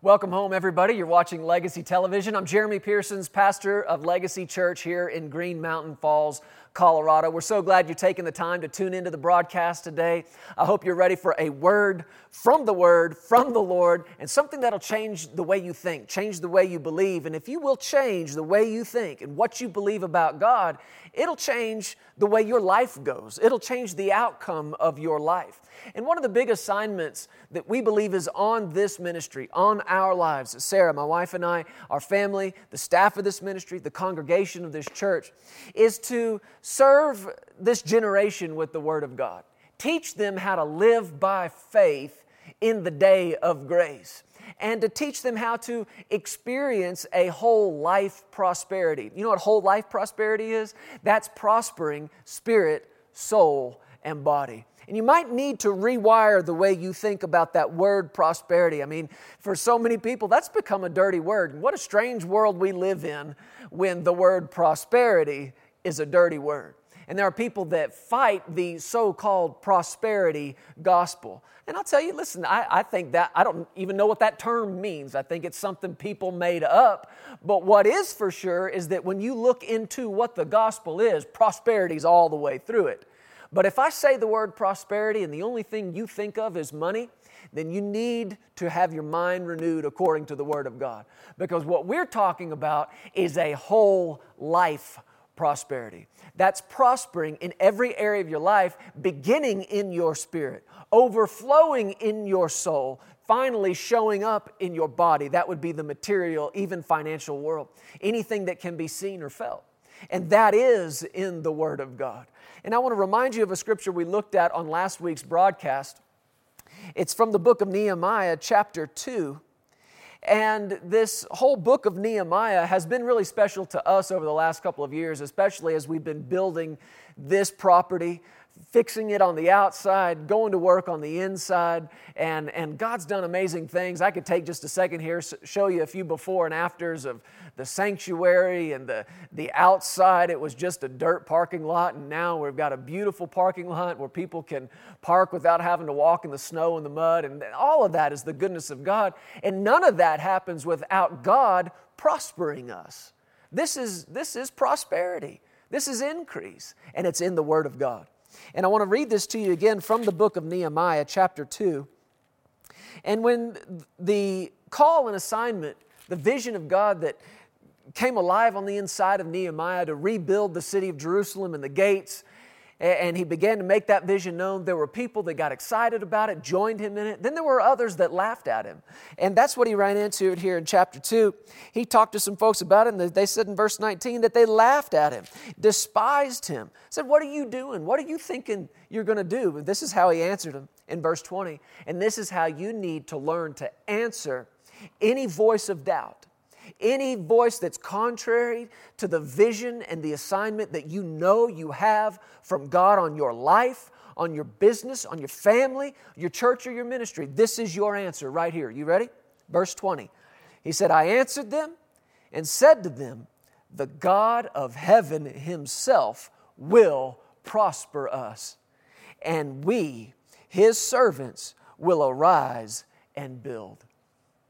Welcome home, everybody. You're watching Legacy Television. I'm Jeremy Pearsons, pastor of Legacy Church here in Green Mountain Falls, Colorado. We're so glad you're taking the time to tune into the broadcast today. I hope you're ready for a word from the Word, from the Lord, and something that'll change the way you think, change the way you believe. And if you will change the way you think and what you believe about God, it'll change the way your life goes. It'll change the outcome of your life. And one of the big assignments that we believe is on this ministry, on our lives, Sarah, my wife, and I, our family, the staff of this ministry, the congregation of this church, is to serve this generation with the Word of God. Teach them how to live by faith in the day of grace and to teach them how to experience a whole life prosperity. You know what whole life prosperity is? That's prospering spirit, soul, and body. And you might need to rewire the way you think about that word prosperity. I mean, for so many people, that's become a dirty word. What a strange world we live in when the word prosperity is a dirty word. And there are people that fight the so called prosperity gospel. And I'll tell you, listen, I, I, think that, I don't even know what that term means. I think it's something people made up. But what is for sure is that when you look into what the gospel is, prosperity is all the way through it. But if I say the word prosperity and the only thing you think of is money, then you need to have your mind renewed according to the Word of God. Because what we're talking about is a whole life prosperity. That's prospering in every area of your life, beginning in your spirit, overflowing in your soul, finally showing up in your body. That would be the material, even financial world. Anything that can be seen or felt. And that is in the Word of God. And I want to remind you of a scripture we looked at on last week's broadcast. It's from the book of Nehemiah, chapter 2. And this whole book of Nehemiah has been really special to us over the last couple of years, especially as we've been building this property fixing it on the outside, going to work on the inside, and, and God's done amazing things. I could take just a second here, show you a few before and afters of the sanctuary and the, the outside. It was just a dirt parking lot, and now we've got a beautiful parking lot where people can park without having to walk in the snow and the mud, and all of that is the goodness of God. And none of that happens without God prospering us. This is, this is prosperity. This is increase, and it's in the Word of God. And I want to read this to you again from the book of Nehemiah, chapter 2. And when the call and assignment, the vision of God that came alive on the inside of Nehemiah to rebuild the city of Jerusalem and the gates and he began to make that vision known. There were people that got excited about it, joined him in it. Then there were others that laughed at him. And that's what he ran into here in chapter 2. He talked to some folks about it, and they said in verse 19 that they laughed at him, despised him, said, What are you doing? What are you thinking you're going to do? This is how he answered them in verse 20. And this is how you need to learn to answer any voice of doubt any voice that's contrary to the vision and the assignment that you know you have from God on your life, on your business, on your family, your church, or your ministry. This is your answer right here. You ready? Verse 20. He said, I answered them and said to them, The God of heaven himself will prosper us, and we, his servants, will arise and build.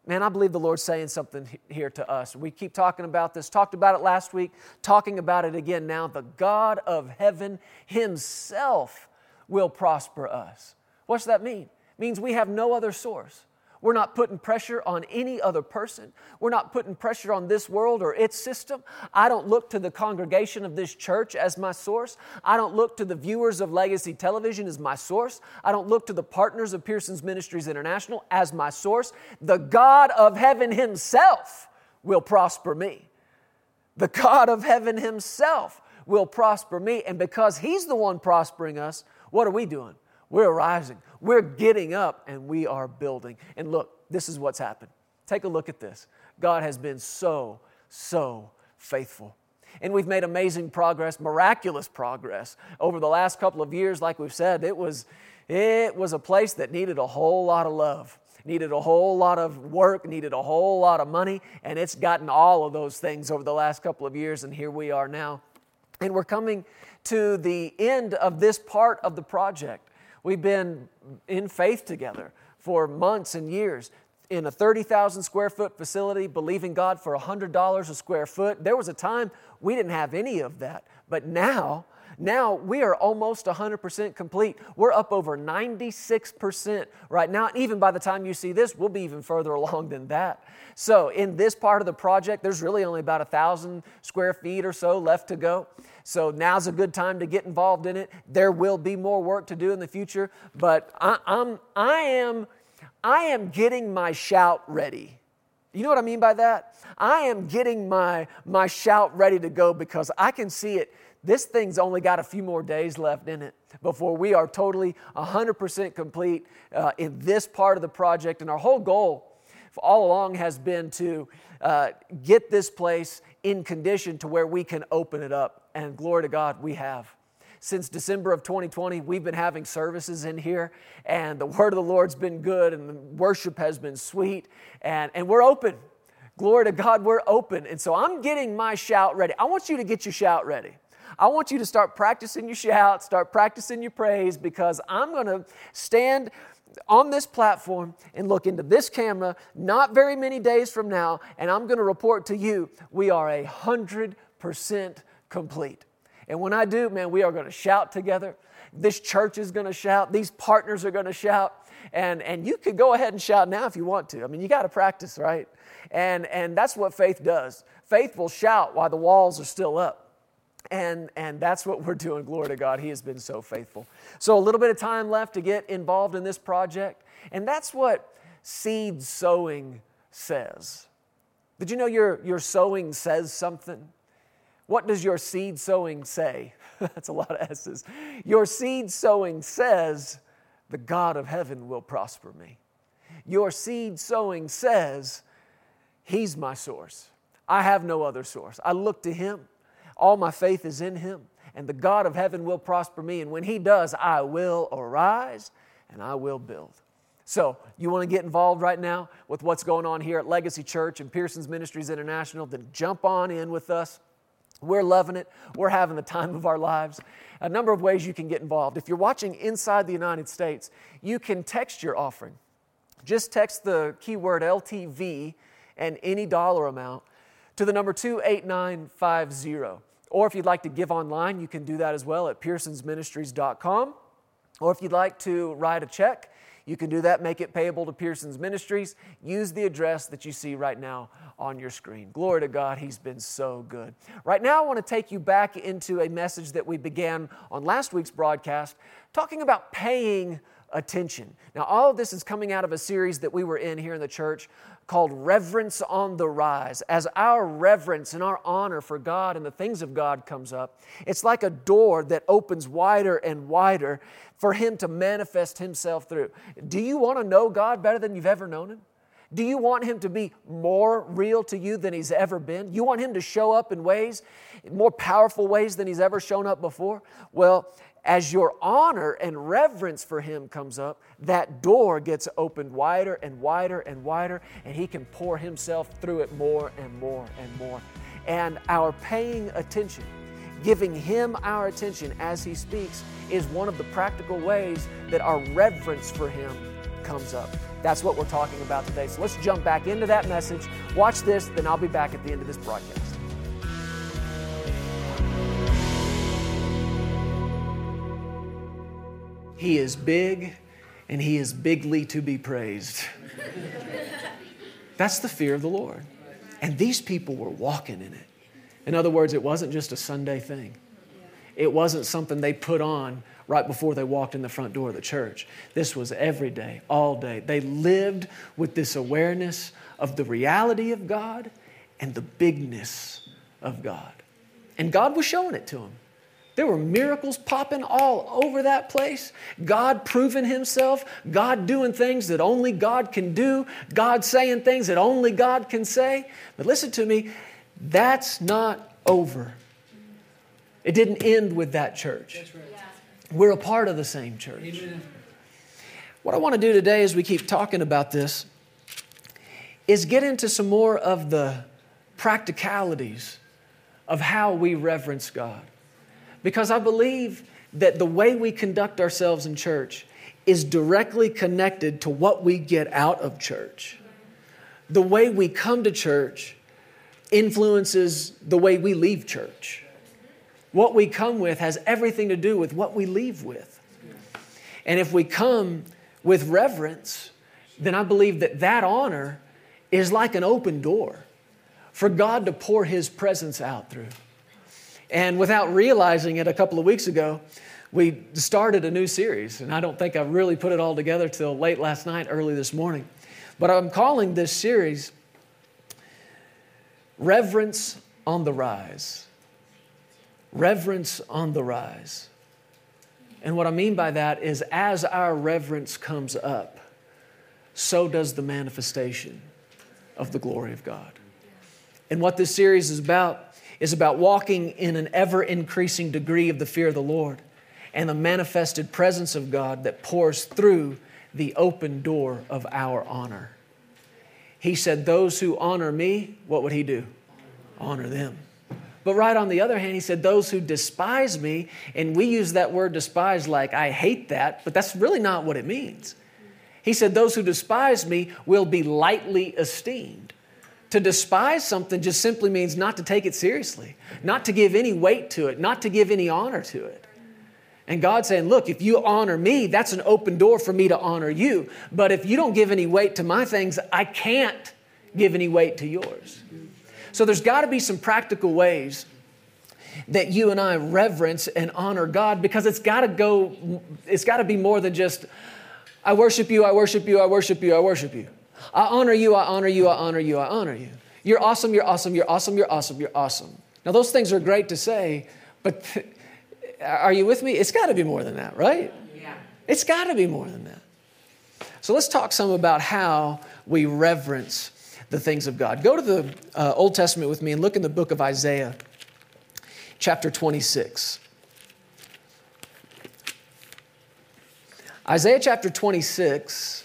Man, I believe the Lord's saying something here to us. We keep talking about this, talked about it last week, talking about it again now. The God of heaven Himself will prosper us. What's that mean? It means we have no other source. We're not putting pressure on any other person. We're not putting pressure on this world or its system. I don't look to the congregation of this church as my source. I don't look to the viewers of Legacy Television as my source. I don't look to the partners of Pearsons Ministries International as my source. The God of heaven Himself will prosper me. The God of heaven Himself will prosper me. And because He's the one prospering us, what are we doing? We're rising. We're getting up and we are building. And look, this is what's happened. Take a look at this. God has been so, so faithful. And we've made amazing progress, miraculous progress over the last couple of years. Like we've said, it was, it was a place that needed a whole lot of love, needed a whole lot of work, needed a whole lot of money, and it's gotten all of those things over the last couple of years, and here we are now. And we're coming to the end of this part of the project. We've been in faith together for months and years. in a 30,000 square foot facility, believing God for $100 a square foot. There was a time we didn't have any of that. But now, now we are almost 100% complete. We're up over 96% right now. Even by the time you see this, we'll be even further along than that. So, in this part of the project, there's really only about a thousand square feet or so left to go. So, now's a good time to get involved in it. There will be more work to do in the future, but I, I'm, I am I am getting my shout ready. You know what I mean by that? I am getting my, my shout ready to go because I can see it. This thing's only got a few more days left in it before we are totally 100% complete uh, in this part of the project. And our whole goal all along has been to uh, get this place in condition to where we can open it up. And glory to God, we have since December of 2020, we've been having services in here, and the word of the Lord's been good, and the worship has been sweet, and, and we're open. Glory to God, we're open. And so I'm getting my shout ready. I want you to get your shout ready. I want you to start practicing your shout, start practicing your praise, because I'm going to stand on this platform and look into this camera not very many days from now, and I'm going to report to you we are a hundred percent complete. And when I do, man, we are going to shout together. This church is going to shout. These partners are going to shout. And, and you could go ahead and shout now if you want to. I mean, you got to practice, right? And, and that's what faith does. Faith will shout while the walls are still up. And, and that's what we're doing. Glory to God. He has been so faithful. So, a little bit of time left to get involved in this project. And that's what seed sowing says. Did you know your, your sowing says something? What does your seed sowing say? That's a lot of S's. Your seed sowing says, The God of heaven will prosper me. Your seed sowing says, He's my source. I have no other source. I look to Him. All my faith is in Him. And the God of heaven will prosper me. And when He does, I will arise and I will build. So, you want to get involved right now with what's going on here at Legacy Church and Pearsons Ministries International? Then jump on in with us. We're loving it. We're having the time of our lives. A number of ways you can get involved. If you're watching inside the United States, you can text your offering. Just text the keyword LTV and any dollar amount to the number 28950. Or if you'd like to give online, you can do that as well at pearsonsministries.com. Or if you'd like to write a check, you can do that, make it payable to Pearsons Ministries. Use the address that you see right now on your screen. Glory to God, He's been so good. Right now, I want to take you back into a message that we began on last week's broadcast, talking about paying attention. Now, all of this is coming out of a series that we were in here in the church called Reverence on the Rise. As our reverence and our honor for God and the things of God comes up, it's like a door that opens wider and wider for Him to manifest Himself through. Do you want to know God better than you've ever known Him? Do you want Him to be more real to you than He's ever been? You want Him to show up in ways, more powerful ways than He's ever shown up before? Well, as your honor and reverence for Him comes up, that door gets opened wider and wider and wider, and He can pour Himself through it more and more and more. And our paying attention, giving Him our attention as He speaks, is one of the practical ways that our reverence for Him comes up. That's what we're talking about today. So let's jump back into that message. Watch this, then I'll be back at the end of this broadcast. He is big and he is bigly to be praised. That's the fear of the Lord. And these people were walking in it. In other words, it wasn't just a Sunday thing, it wasn't something they put on right before they walked in the front door of the church. This was every day, all day. They lived with this awareness of the reality of God and the bigness of God. And God was showing it to them. There were miracles popping all over that place. God proving Himself, God doing things that only God can do, God saying things that only God can say. But listen to me, that's not over. It didn't end with that church. We're a part of the same church. Amen. What I want to do today as we keep talking about this is get into some more of the practicalities of how we reverence God. Because I believe that the way we conduct ourselves in church is directly connected to what we get out of church. the way we come to church influences the way we leave church. What we come with has everything to do with what we leave with. And if we come with reverence, then I believe that that honor is like an open door for God to pour His presence out through. And without realizing it, a couple of weeks ago, we started a new series, and I don't think I really put it all together till late last night, early this morning. But I'm calling this series Reverence on the Rise. Reverence on the Rise. And what I mean by that is as our reverence comes up, so does the manifestation of the glory of God. And what this series is about is about walking in an ever increasing degree of the fear of the Lord and the manifested presence of God that pours through the open door of our honor. He said, Those who honor me, what would he do? Honor them. But right on the other hand, he said, Those who despise me, and we use that word despise like I hate that, but that's really not what it means. He said, Those who despise me will be lightly esteemed. To despise something just simply means not to take it seriously, not to give any weight to it, not to give any honor to it. And God's saying, Look, if you honor me, that's an open door for me to honor you. But if you don't give any weight to my things, I can't give any weight to yours. So there's got to be some practical ways that you and I reverence and honor God because it's got to go, it's got to be more than just, I worship you, I worship you, I worship you, I worship you. I honor you, I honor you, I honor you, I honor you. You're awesome, you're awesome, you're awesome, you're awesome, you're awesome. Now, those things are great to say, but are you with me? It's got to be more than that, right? Yeah. It's got to be more than that. So let's talk some about how we reverence the things of God. Go to the uh, Old Testament with me and look in the book of Isaiah, chapter 26. Isaiah chapter 26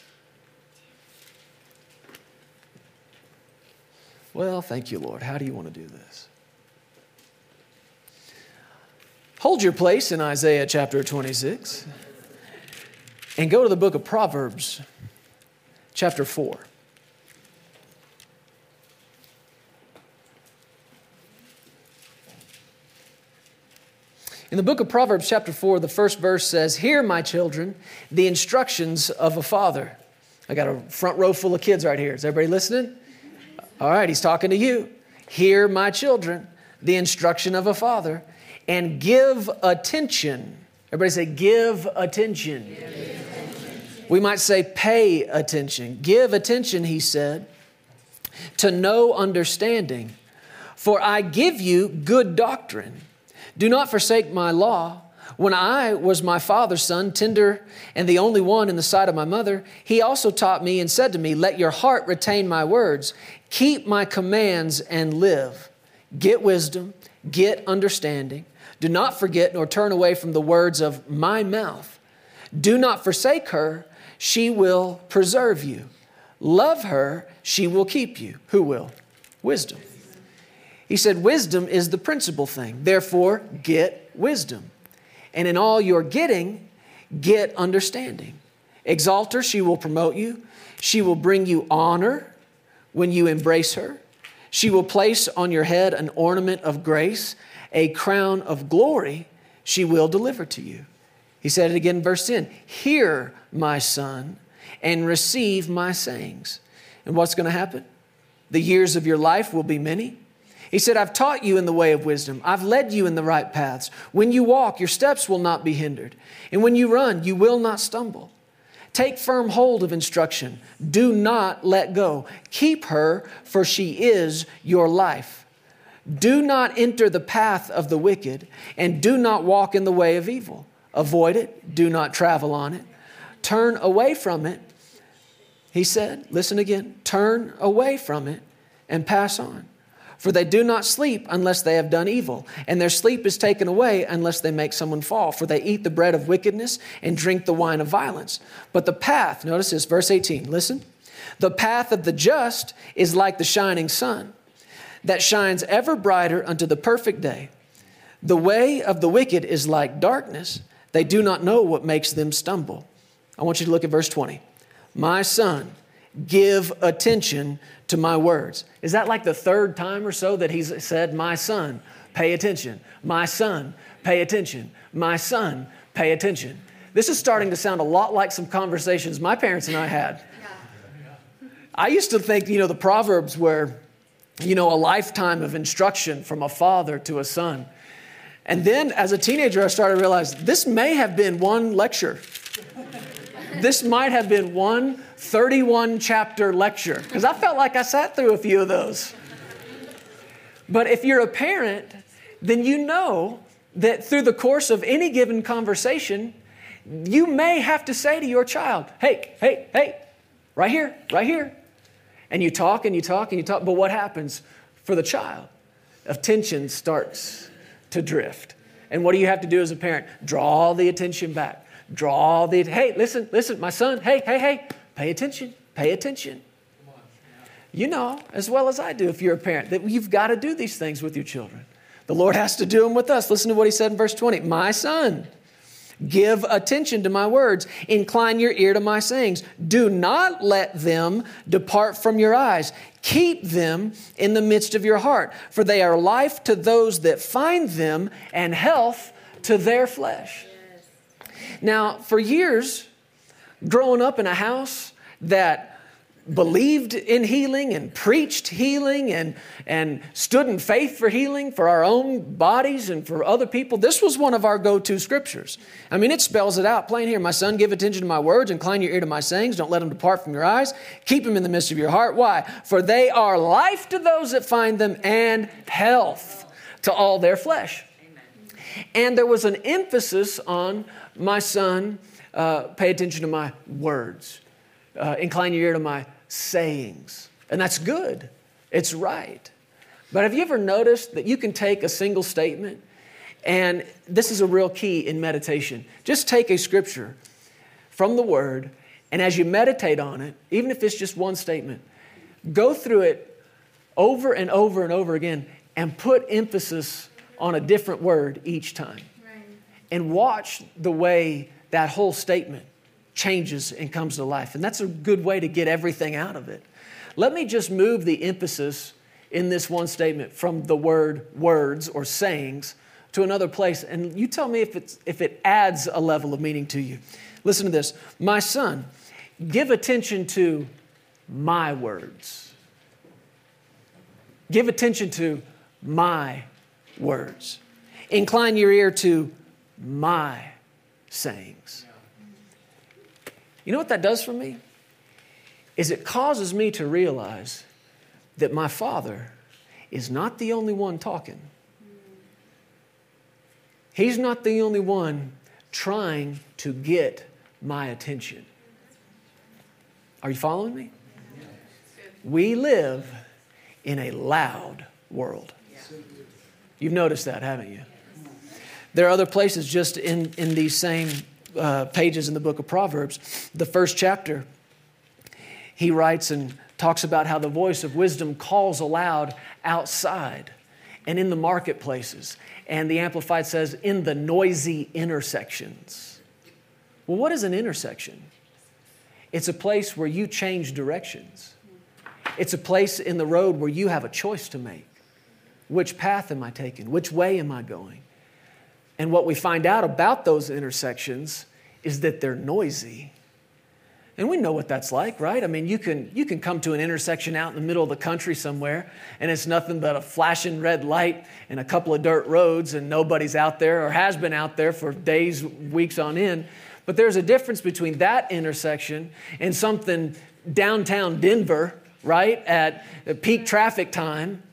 Well, thank you, Lord. How do you want to do this? Hold your place in Isaiah chapter 26 and go to the book of Proverbs, chapter 4. In the book of Proverbs, chapter 4, the first verse says, Hear, my children, the instructions of a father. I got a front row full of kids right here. Is everybody listening? All right, he's talking to you. Hear, my children, the instruction of a father, and give attention. Everybody say, give attention. Give attention. We might say, pay attention. Give attention, he said, to know understanding. For I give you good doctrine. Do not forsake my law. When I was my father's son, tender and the only one in the sight of my mother, he also taught me and said to me, Let your heart retain my words, keep my commands and live. Get wisdom, get understanding. Do not forget nor turn away from the words of my mouth. Do not forsake her, she will preserve you. Love her, she will keep you. Who will? Wisdom. He said, Wisdom is the principal thing. Therefore, get wisdom and in all your getting, get understanding. Exalt her, she will promote you. She will bring you honor when you embrace her. She will place on your head an ornament of grace, a crown of glory she will deliver to you. He said it again in verse 10 Hear, my son, and receive my sayings. And what's going to happen? The years of your life will be many. He said, I've taught you in the way of wisdom. I've led you in the right paths. When you walk, your steps will not be hindered. And when you run, you will not stumble. Take firm hold of instruction. Do not let go. Keep her, for she is your life. Do not enter the path of the wicked, and do not walk in the way of evil. Avoid it. Do not travel on it. Turn away from it. He said, listen again, turn away from it and pass on. For they do not sleep unless they have done evil, and their sleep is taken away unless they make someone fall. For they eat the bread of wickedness and drink the wine of violence. But the path, notice this, verse 18, listen. The path of the just is like the shining sun that shines ever brighter unto the perfect day. The way of the wicked is like darkness. They do not know what makes them stumble. I want you to look at verse 20. My son, give attention to my words. Is that like the third time or so that he's said, My son, pay attention? My son, pay attention. My son, pay attention. This is starting to sound a lot like some conversations my parents and I had. I used to think, you know, the Proverbs were, you know, a lifetime of instruction from a father to a son. And then as a teenager, I started to realize this may have been one lecture. This might have been one 31 chapter lecture, because I felt like I sat through a few of those. But if you're a parent, then you know that through the course of any given conversation, you may have to say to your child, hey, hey, hey, right here, right here. And you talk and you talk and you talk, but what happens for the child? Attention starts to drift. And what do you have to do as a parent? Draw the attention back. Draw the, hey, listen, listen, my son, hey, hey, hey, pay attention, pay attention. You know as well as I do, if you're a parent, that you've got to do these things with your children. The Lord has to do them with us. Listen to what he said in verse 20 My son, give attention to my words, incline your ear to my sayings. Do not let them depart from your eyes. Keep them in the midst of your heart, for they are life to those that find them and health to their flesh. Now, for years, growing up in a house that believed in healing and preached healing and, and stood in faith for healing for our own bodies and for other people. This was one of our go to scriptures. I mean, it spells it out plain here. My son, give attention to my words, incline your ear to my sayings, don't let them depart from your eyes, keep them in the midst of your heart. Why? For they are life to those that find them and health to all their flesh. And there was an emphasis on my son, uh, pay attention to my words. Uh, incline your ear to my sayings. And that's good, it's right. But have you ever noticed that you can take a single statement, and this is a real key in meditation? Just take a scripture from the Word, and as you meditate on it, even if it's just one statement, go through it over and over and over again and put emphasis on a different word each time. Right. And watch the way that whole statement changes and comes to life. And that's a good way to get everything out of it. Let me just move the emphasis in this one statement from the word words or sayings to another place. And you tell me if, it's, if it adds a level of meaning to you. Listen to this My son, give attention to my words. Give attention to my words. Incline your ear to my sayings. You know what that does for me? Is it causes me to realize that my father is not the only one talking. He's not the only one trying to get my attention. Are you following me? We live in a loud world. You've noticed that, haven't you? There are other places just in, in these same uh, pages in the book of Proverbs, the first chapter, he writes and talks about how the voice of wisdom calls aloud outside and in the marketplaces. And the Amplified says, in the noisy intersections. Well, what is an intersection? It's a place where you change directions. It's a place in the road where you have a choice to make. Which path am I taking? Which way am I going? And what we find out about those intersections is that they're noisy. And we know what that's like, right? I mean, you can, you can come to an intersection out in the middle of the country somewhere, and it's nothing but a flashing red light and a couple of dirt roads, and nobody's out there or has been out there for days, weeks on end. But there's a difference between that intersection and something downtown Denver, right, at peak traffic time,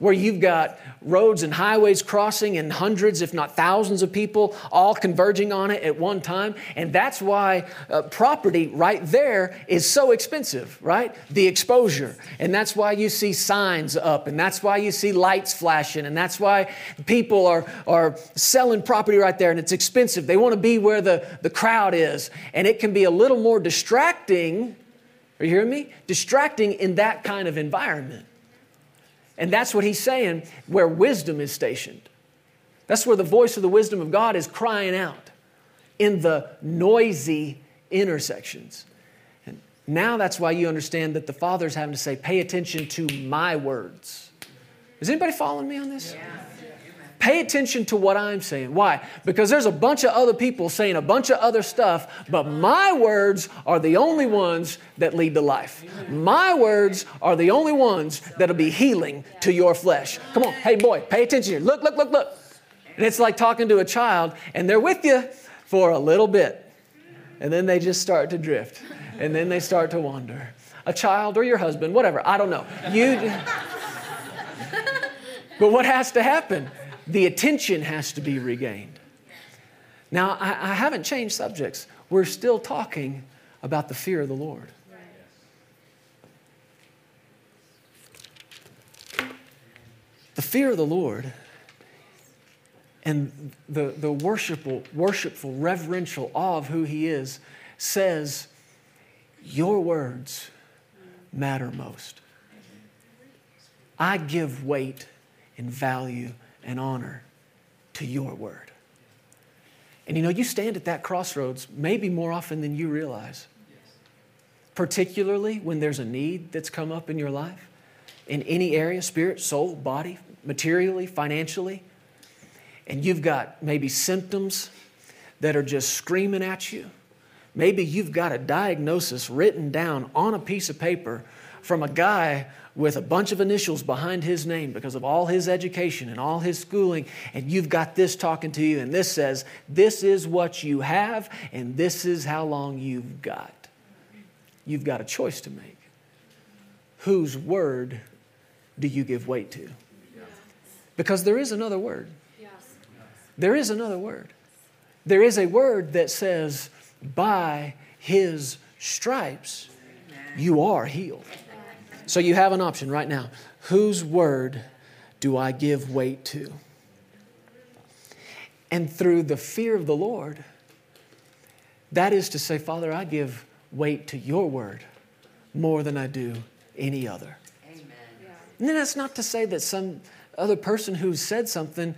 where you've got roads and highways crossing and hundreds, if not thousands of people all converging on it at one time. And that's why uh, property right there is so expensive, right? The exposure. And that's why you see signs up, and that's why you see lights flashing, and that's why people are, are selling property right there, and it's expensive. They want to be where the, the crowd is. And it can be a little more distracting. Are you hearing me? Distracting in that kind of environment. And that's what he's saying, where wisdom is stationed. That's where the voice of the wisdom of God is crying out in the noisy intersections. And Now that's why you understand that the Father's having to say, pay attention to my words. Is anybody following me on this? Yeah. Pay attention to what I'm saying. Why? Because there's a bunch of other people saying a bunch of other stuff, but my words are the only ones that lead to life. My words are the only ones that'll be healing to your flesh. Come on, hey boy, pay attention here. Look, look, look, look. And it's like talking to a child, and they're with you for a little bit, and then they just start to drift, and then they start to wander. A child or your husband, whatever, I don't know. You. But what has to happen? The attention has to be regained. Now, I, I haven't changed subjects. We're still talking about the fear of the Lord. The fear of the Lord and the, the worshipful, worshipful, reverential awe of who He is says, Your words matter most. I give weight and value and honor to your word. And you know, you stand at that crossroads maybe more often than you realize, particularly when there's a need that's come up in your life in any area spirit, soul, body, materially, financially. And you've got maybe symptoms that are just screaming at you. Maybe you've got a diagnosis written down on a piece of paper from a guy with a bunch of initials behind his name because of all his education and all his schooling, and you've got this talking to you, and this says, This is what you have, and this is how long you've got. You've got a choice to make. Whose word do you give weight to? Because there is another word. There is another word. There is a word that says, By his stripes, you are healed. So you have an option right now. Whose word do I give weight to? And through the fear of the Lord, that is to say, Father, I give weight to your word more than I do any other. Amen. And then that's not to say that some other person who said something,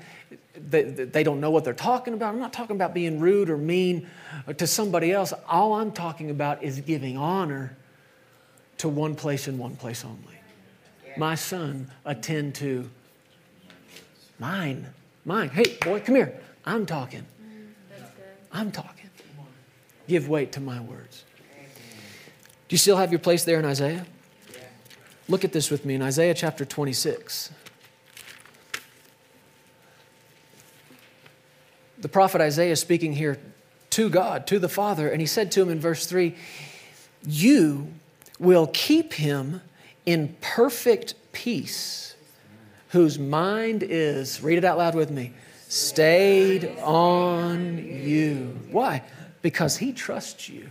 they, they don't know what they're talking about. I'm not talking about being rude or mean to somebody else. All I'm talking about is giving honor to one place and one place only. My son, attend to mine. Mine. Hey, boy, come here. I'm talking. I'm talking. Give weight to my words. Do you still have your place there in Isaiah? Look at this with me in Isaiah chapter 26. The prophet Isaiah is speaking here to God, to the Father, and he said to him in verse 3 You will keep him in perfect peace, whose mind is, read it out loud with me, stayed on you. Why? Because he trusts you.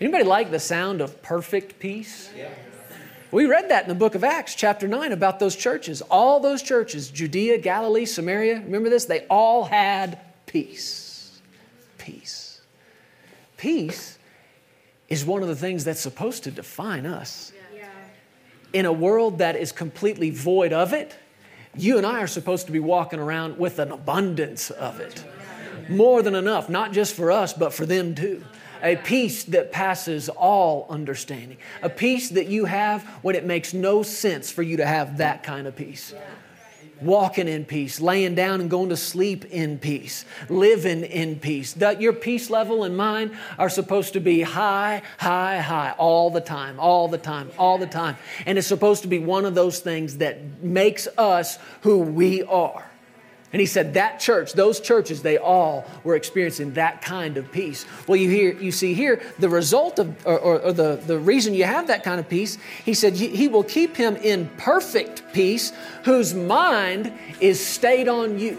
Anybody like the sound of perfect peace? We read that in the book of Acts, chapter 9, about those churches. All those churches, Judea, Galilee, Samaria, remember this? They all had peace. Peace. Peace is one of the things that's supposed to define us. In a world that is completely void of it, you and I are supposed to be walking around with an abundance of it. More than enough, not just for us, but for them too. A peace that passes all understanding. A peace that you have when it makes no sense for you to have that kind of peace walking in peace, laying down and going to sleep in peace, living in peace. That your peace level and mine are supposed to be high, high, high all the time, all the time, all the time. And it's supposed to be one of those things that makes us who we are. And he said that church, those churches, they all were experiencing that kind of peace. Well, you hear, you see here the result of, or, or, or, the, the reason you have that kind of peace. He said he will keep him in perfect peace, whose mind is stayed on you.